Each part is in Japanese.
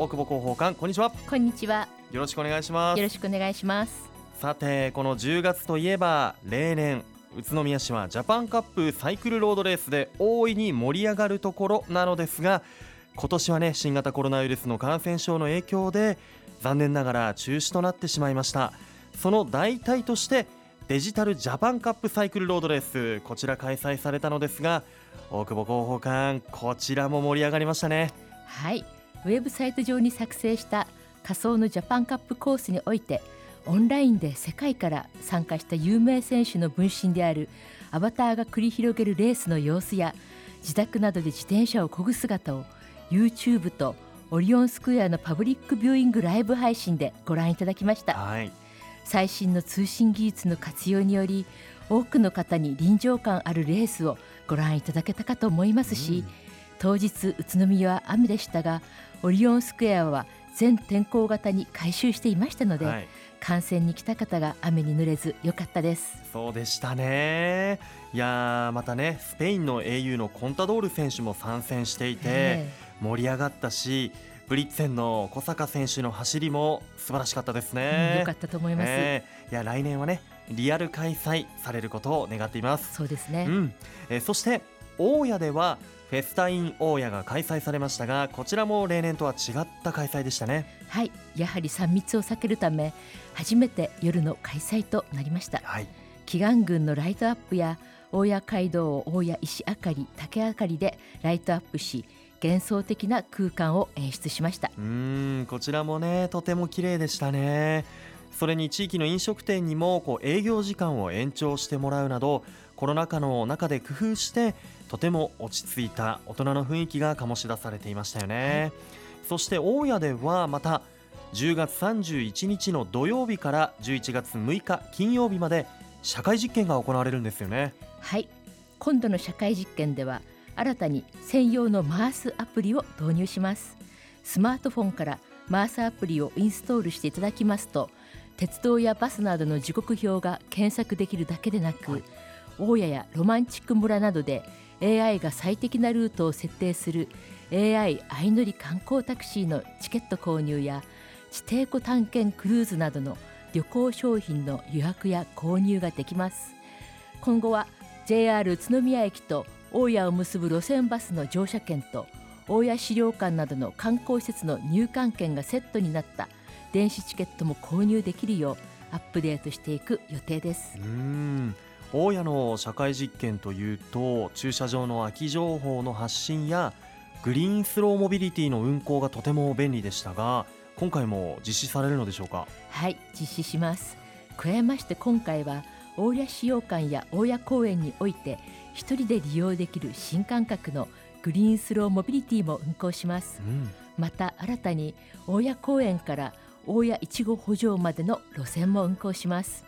大久保広報官こんにちは。こんにちは。よろしくお願いします。よろしくお願いします。さてこの10月といえば例年宇都宮市はジャパンカップサイクルロードレースで大いに盛り上がるところなのですが今年はね新型コロナウイルスの感染症の影響で残念ながら中止となってしまいました。その代替としてデジタルジャパンカップサイクルロードレースこちら開催されたのですが大久保広報官こちらも盛り上がりましたね。はいウェブサイト上に作成した仮想のジャパンカップコースにおいてオンラインで世界から参加した有名選手の分身であるアバターが繰り広げるレースの様子や自宅などで自転車を漕ぐ姿を YouTube とオリオンスクエアのパブリックビューイングライブ配信でご覧いただきました、はい、最新の通信技術の活用により多くの方に臨場感あるレースをご覧いただけたかと思いますし、うん、当日宇都宮は雨でしたがオリオンスクエアは全天候型に改修していましたので、はい、観戦に来た方が雨に濡れず良かったです。そうでしたね。いやまたねスペインの英雄のコンタドール選手も参戦していて盛り上がったしブリッツェンの小坂選手の走りも素晴らしかったですね。良、うん、かったと思います、えー、いや来年はねリアル開催されることを願っています。そうですね。うん、えー、そして大谷ではフェスタイン大谷が開催されましたがこちらも例年とは違った開催でしたね。はい。やはり3密を避けるため初めて夜の開催となりました、はい、祈願軍のライトアップや大谷街道を大谷石明かり竹明かりでライトアップし幻想的な空間を演出しました。うんこちらもねとても綺麗でしたね。それに地域の飲食店にもこう営業時間を延長してもらうなどコロナ禍の中で工夫してとても落ち着いた大人の雰囲気が醸し出されていましたよね、はい、そして大谷ではまた10月31日の土曜日から11月6日金曜日まで社会実験が行われるんですよね。はい。今度の社会実験では新たに専用のマースアプリを導入します。スマートフォンからマースアプリをインストールしていただきますと鉄道やバスなどの時刻表が検索できるだけでなく、はい、大谷やロマンチック村などで AI が最適なルートを設定する AI 相乗り観光タクシーのチケット購入や地底湖探検クルーズなどの旅行商品の予約や購入ができます。今後は JR 宇都宮駅と大谷を結ぶ路線バスの乗車券と大谷資料館などの観光施設の入館券がセットになった電子チケットも購入できるようアップデートしていく予定です。うん。大谷の社会実験というと駐車場の空き情報の発信やグリーンスローモビリティの運行がとても便利でしたが今回も実施されるのでしょうか？はい実施します。加えまして今回は大谷資料館や大谷公園において一人で利用できる新感覚のグリーンスローモビリティも運行します、うん、また新たに大谷公園から大谷いちご補助までの路線も運行します。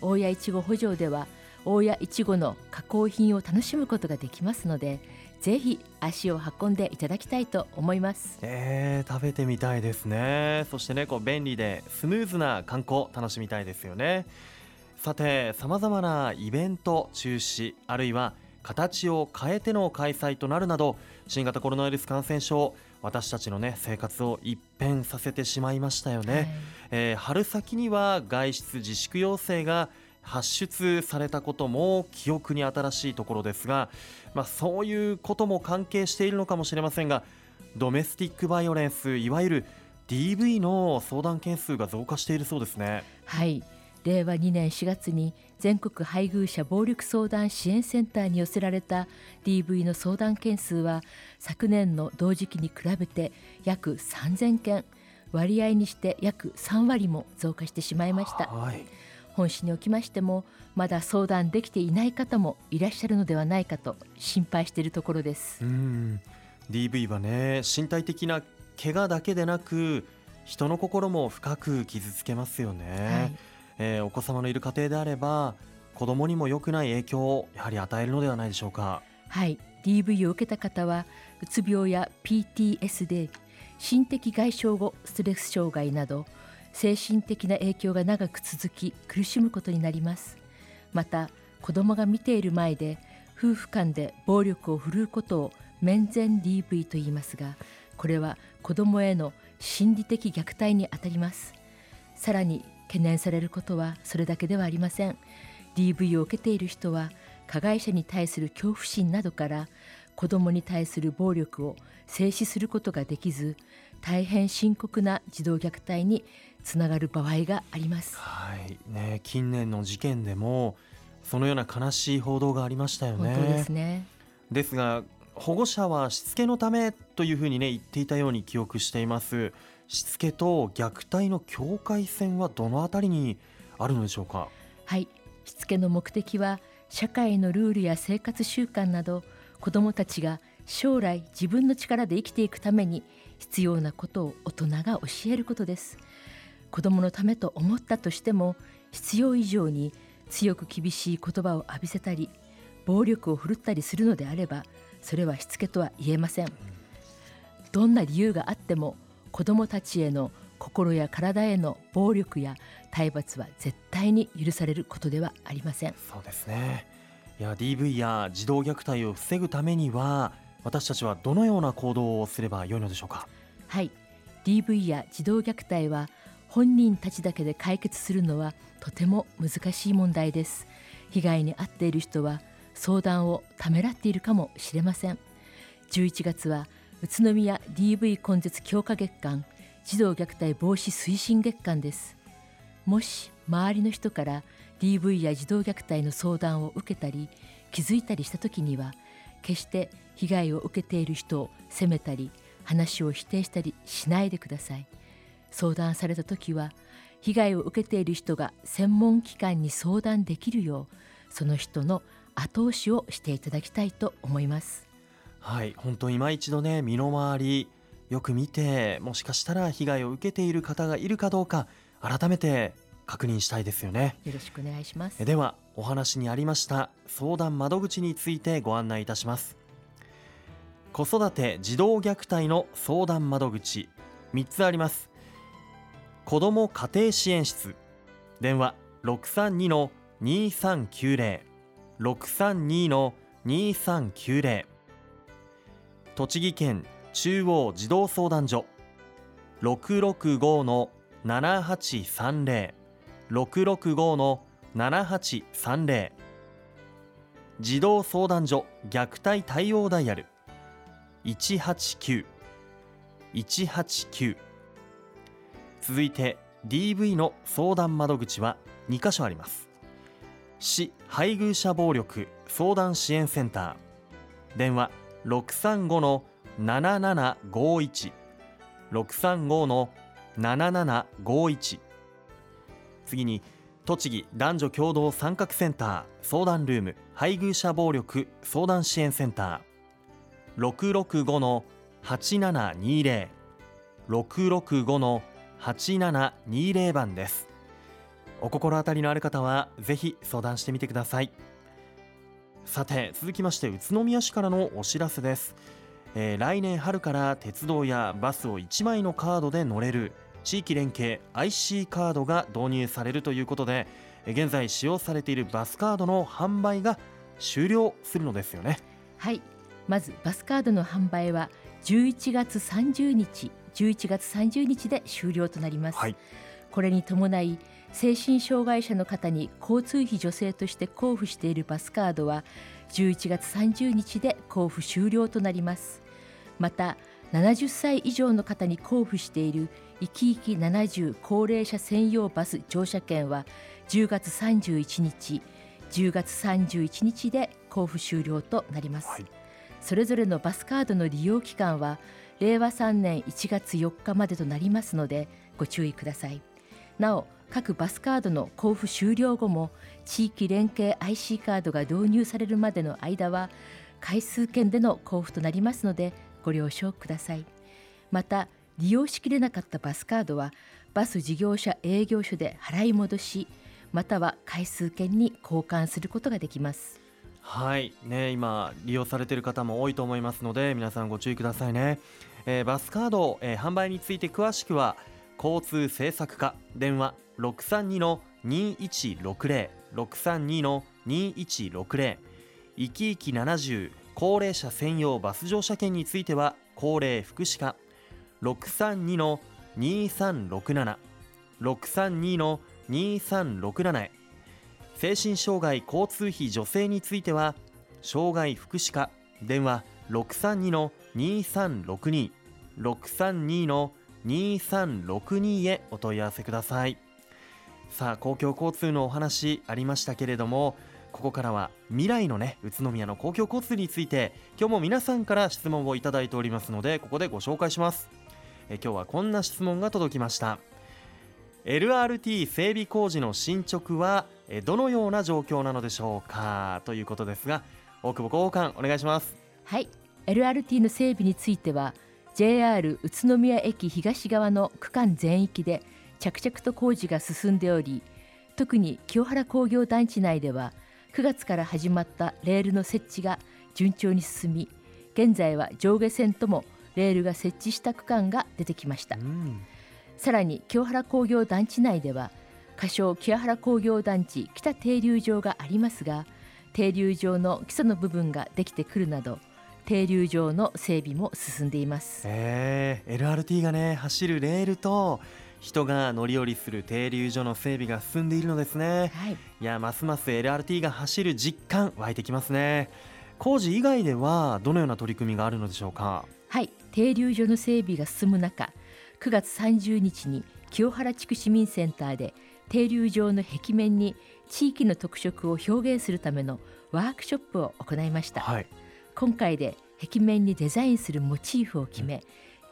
大谷いちご補助では大谷いちごの加工品を楽しむことができますのでぜひ足を運んでいただきたいと思います。えー、食べてみたいですね。そしてね、こう便利でスムーズな観光楽しみたいですよね。さて、さまざまなイベント中止あるいは形を変えての開催となるなど新型コロナウイルス感染症私たちのね生活を一変させてしまいましたよね、はい、えー、春先には外出自粛要請が発出されたことも記憶に新しいところですが、まあ、そういうことも関係しているのかもしれませんがドメスティックバイオレンスいわゆる DV の相談件数が増加しているそうですね。はい。令和2年4月に全国配偶者暴力相談支援センターに寄せられた DV の相談件数は昨年の同時期に比べて約3000件。割合にして約3割も増加してしまいました、はい、本市におきましてもまだ相談できていない方もいらっしゃるのではないかと心配しているところです。うん。DV はね身体的な怪我だけでなく人の心も深く傷つけますよね、はい。えー、お子様のいる家庭であれば子供にも良くない影響をやはり与えるのではないでしょうか。はい。DV を受けた方はうつ病や PTSD 心的外傷後ストレス障害など精神的な影響が長く続き苦しむことになります。また子供が見ている前で夫婦間で暴力を振るうことを面前 DV と言いますがこれは子どもへの心理的虐待にあたります。さらに懸念されることはそれだけではありません。DV を受けている人は加害者に対する恐怖心などから子どもに対する暴力を静止することができず大変深刻な児童虐待につながる場合があります。はい。ね、近年の事件でもそのような悲しい報道がありましたよね。本当ですね。ですが保護者はしつけのためというふうにね言っていたように記憶しています。しつけと虐待の境界線はどのあたりにあるのでしょうか？はい。しつけの目的は社会のルールや生活習慣など子どもたちが将来自分の力で生きていくために必要なことを大人が教えることです。子どものためと思ったとしても必要以上に強く厳しい言葉を浴びせたり暴力を振るったりするのであればそれはしつけとは言えません。どんな理由があっても子どもたちへの心や体への暴力や体罰は絶対に許されることではありません。そうですね。いや DV や児童虐待を防ぐためには私たちはどのような行動をすればよいのでしょうか？はい。DV や児童虐待は本人たちだけで解決するのはとても難しい問題です。被害に遭っている人は相談をためらっているかもしれません。11月は宇都宮 DV 根絶強化月間児童虐待防止推進月間です。もし周りの人から DV や児童虐待の相談を受けたり気づいたりした時には決して被害を受けている人を責めたり話を否定したりしないでください。相談された時は被害を受けている人が専門機関に相談できるようその人の後押しをしていただきたいと思います。はい本当今一度ね身の回りよく見てもしかしたら被害を受けている方がいるかどうか改めて確認したいですよね。よろしくお願いします。ではお話にありました相談窓口についてご案内いたします。子育て児童虐待の相談窓口。3つあります。子ども家庭支援室。電話632-2390 632-2390栃木県中央児童相談所665-7830 665-7830児童相談所虐待対応ダイヤル。189 189続いて DV の相談窓口は2カ所あります。市配偶者暴力相談支援センター。電話635-7751 635-7751次に栃木男女共同参画センター相談ルーム配偶者暴力相談支援センター。665-8720 665-8720番です。お心当たりのある方はぜひ相談してみてください。さて続きまして宇都宮市からのお知らせです、えー、来年春から鉄道やバスを1枚のカードで乗れる。地域連携 IC カードが導入されるということで現在使用されているバスカードの販売が終了するのですよね。はい。まずバスカードの販売は11月30日11月30日で終了となります、はい、これに伴い精神障害者の方に交通費助成として交付しているバスカードは11月30日で交付終了となります。また70歳以上の方に交付しているいきいき70高齢者専用バス乗車券は10月31日10月31日で交付終了となります、はい、それぞれのバスカードの利用期間は令和3年1月4日までとなりますのでご注意ください。なお各バスカードの交付終了後も地域連携 IC カードが導入されるまでの間は回数券での交付となりますのでご了承ください。また利用しきれなかったバスカードはバス事業者営業所で払い戻しまたは回数券に交換することができます。はい。ね今利用されている方も多いと思いますので皆さんご注意くださいね、えー、バスカード、えー、販売について詳しくは交通政策課電話632の2160 632の2160いきいき70高齢者専用バス乗車券については高齢福祉課632の2367 632の2367へ。精神障害交通費助成については障害福祉課電話632の2362 632の2362へお問い合わせください。さあ公共交通のお話ありましたけれどもここからは未来のね宇都宮の公共交通について今日も皆さんから質問をいただいておりますのでここでご紹介します。え今日はこんな質問が届きました。LRT 整備工事の進捗はどのような状況なのでしょうか？ということですが大久保広報官お願いします。はい。LRT の整備については JR 宇都宮駅東側の区間全域で着々と工事が進んでおり特に清原工業団地内では9月から始まったレールの設置が順調に進み現在は上下線ともレールが設置した区間が出てきました、うん、さらに清原工業団地内では仮称清原工業団地北停留場がありますが停留場の基礎の部分ができてくるなど停留場の整備も進んでいます、えー、LRT がね走るレールと人が乗り降りする停留所の整備が進んでいるのですね、はい、いやますます LRT が走る実感湧いてきますね。工事以外ではどのような取り組みがあるのでしょうか？はい。停留所の整備が進む中9月30日に清原地区市民センターで停留場の壁面に地域の特色を表現するためのワークショップを行いました、はい、今回で壁面にデザインするモチーフを決め、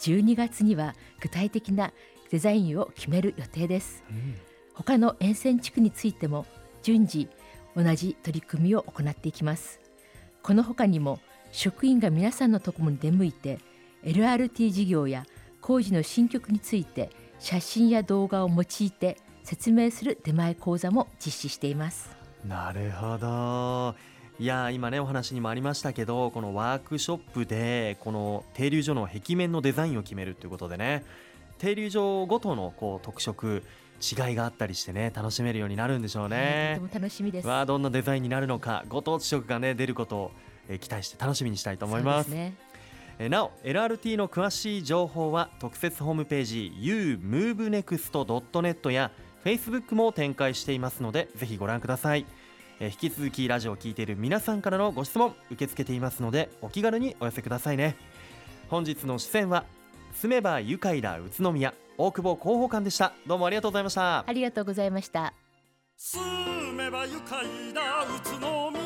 12月には具体的なデザインを決める予定です、うん、他の沿線地区についても順次同じ取り組みを行っていきます。この他にも職員が皆さんのところに出向いて LRT 事業や工事の新曲について写真や動画を用いて説明する出前講座も実施しています。なるほど。いや今ねお話にもありましたけどこのワークショップでこの停留所の壁面のデザインを決めるということでね停留所ごとのこう特色違いがあったりしてね楽しめるようになるんでしょうね、とても楽しみです。わあどんなデザインになるのかご当地色がね出ることを、え期待して楽しみにしたいと思います。ね。えなお LRT の詳しい情報は特設ホームページ umovenext.net や Facebook も展開していますのでぜひご覧ください。え引き続きラジオを聴いている皆さんからのご質問受け付けていますのでお気軽にお寄せくださいね。本日の出演は住めば愉快だ宇都宮大久保広報官でした。どうもありがとうございました。ありがとうございました。住めば愉快だ宇都宮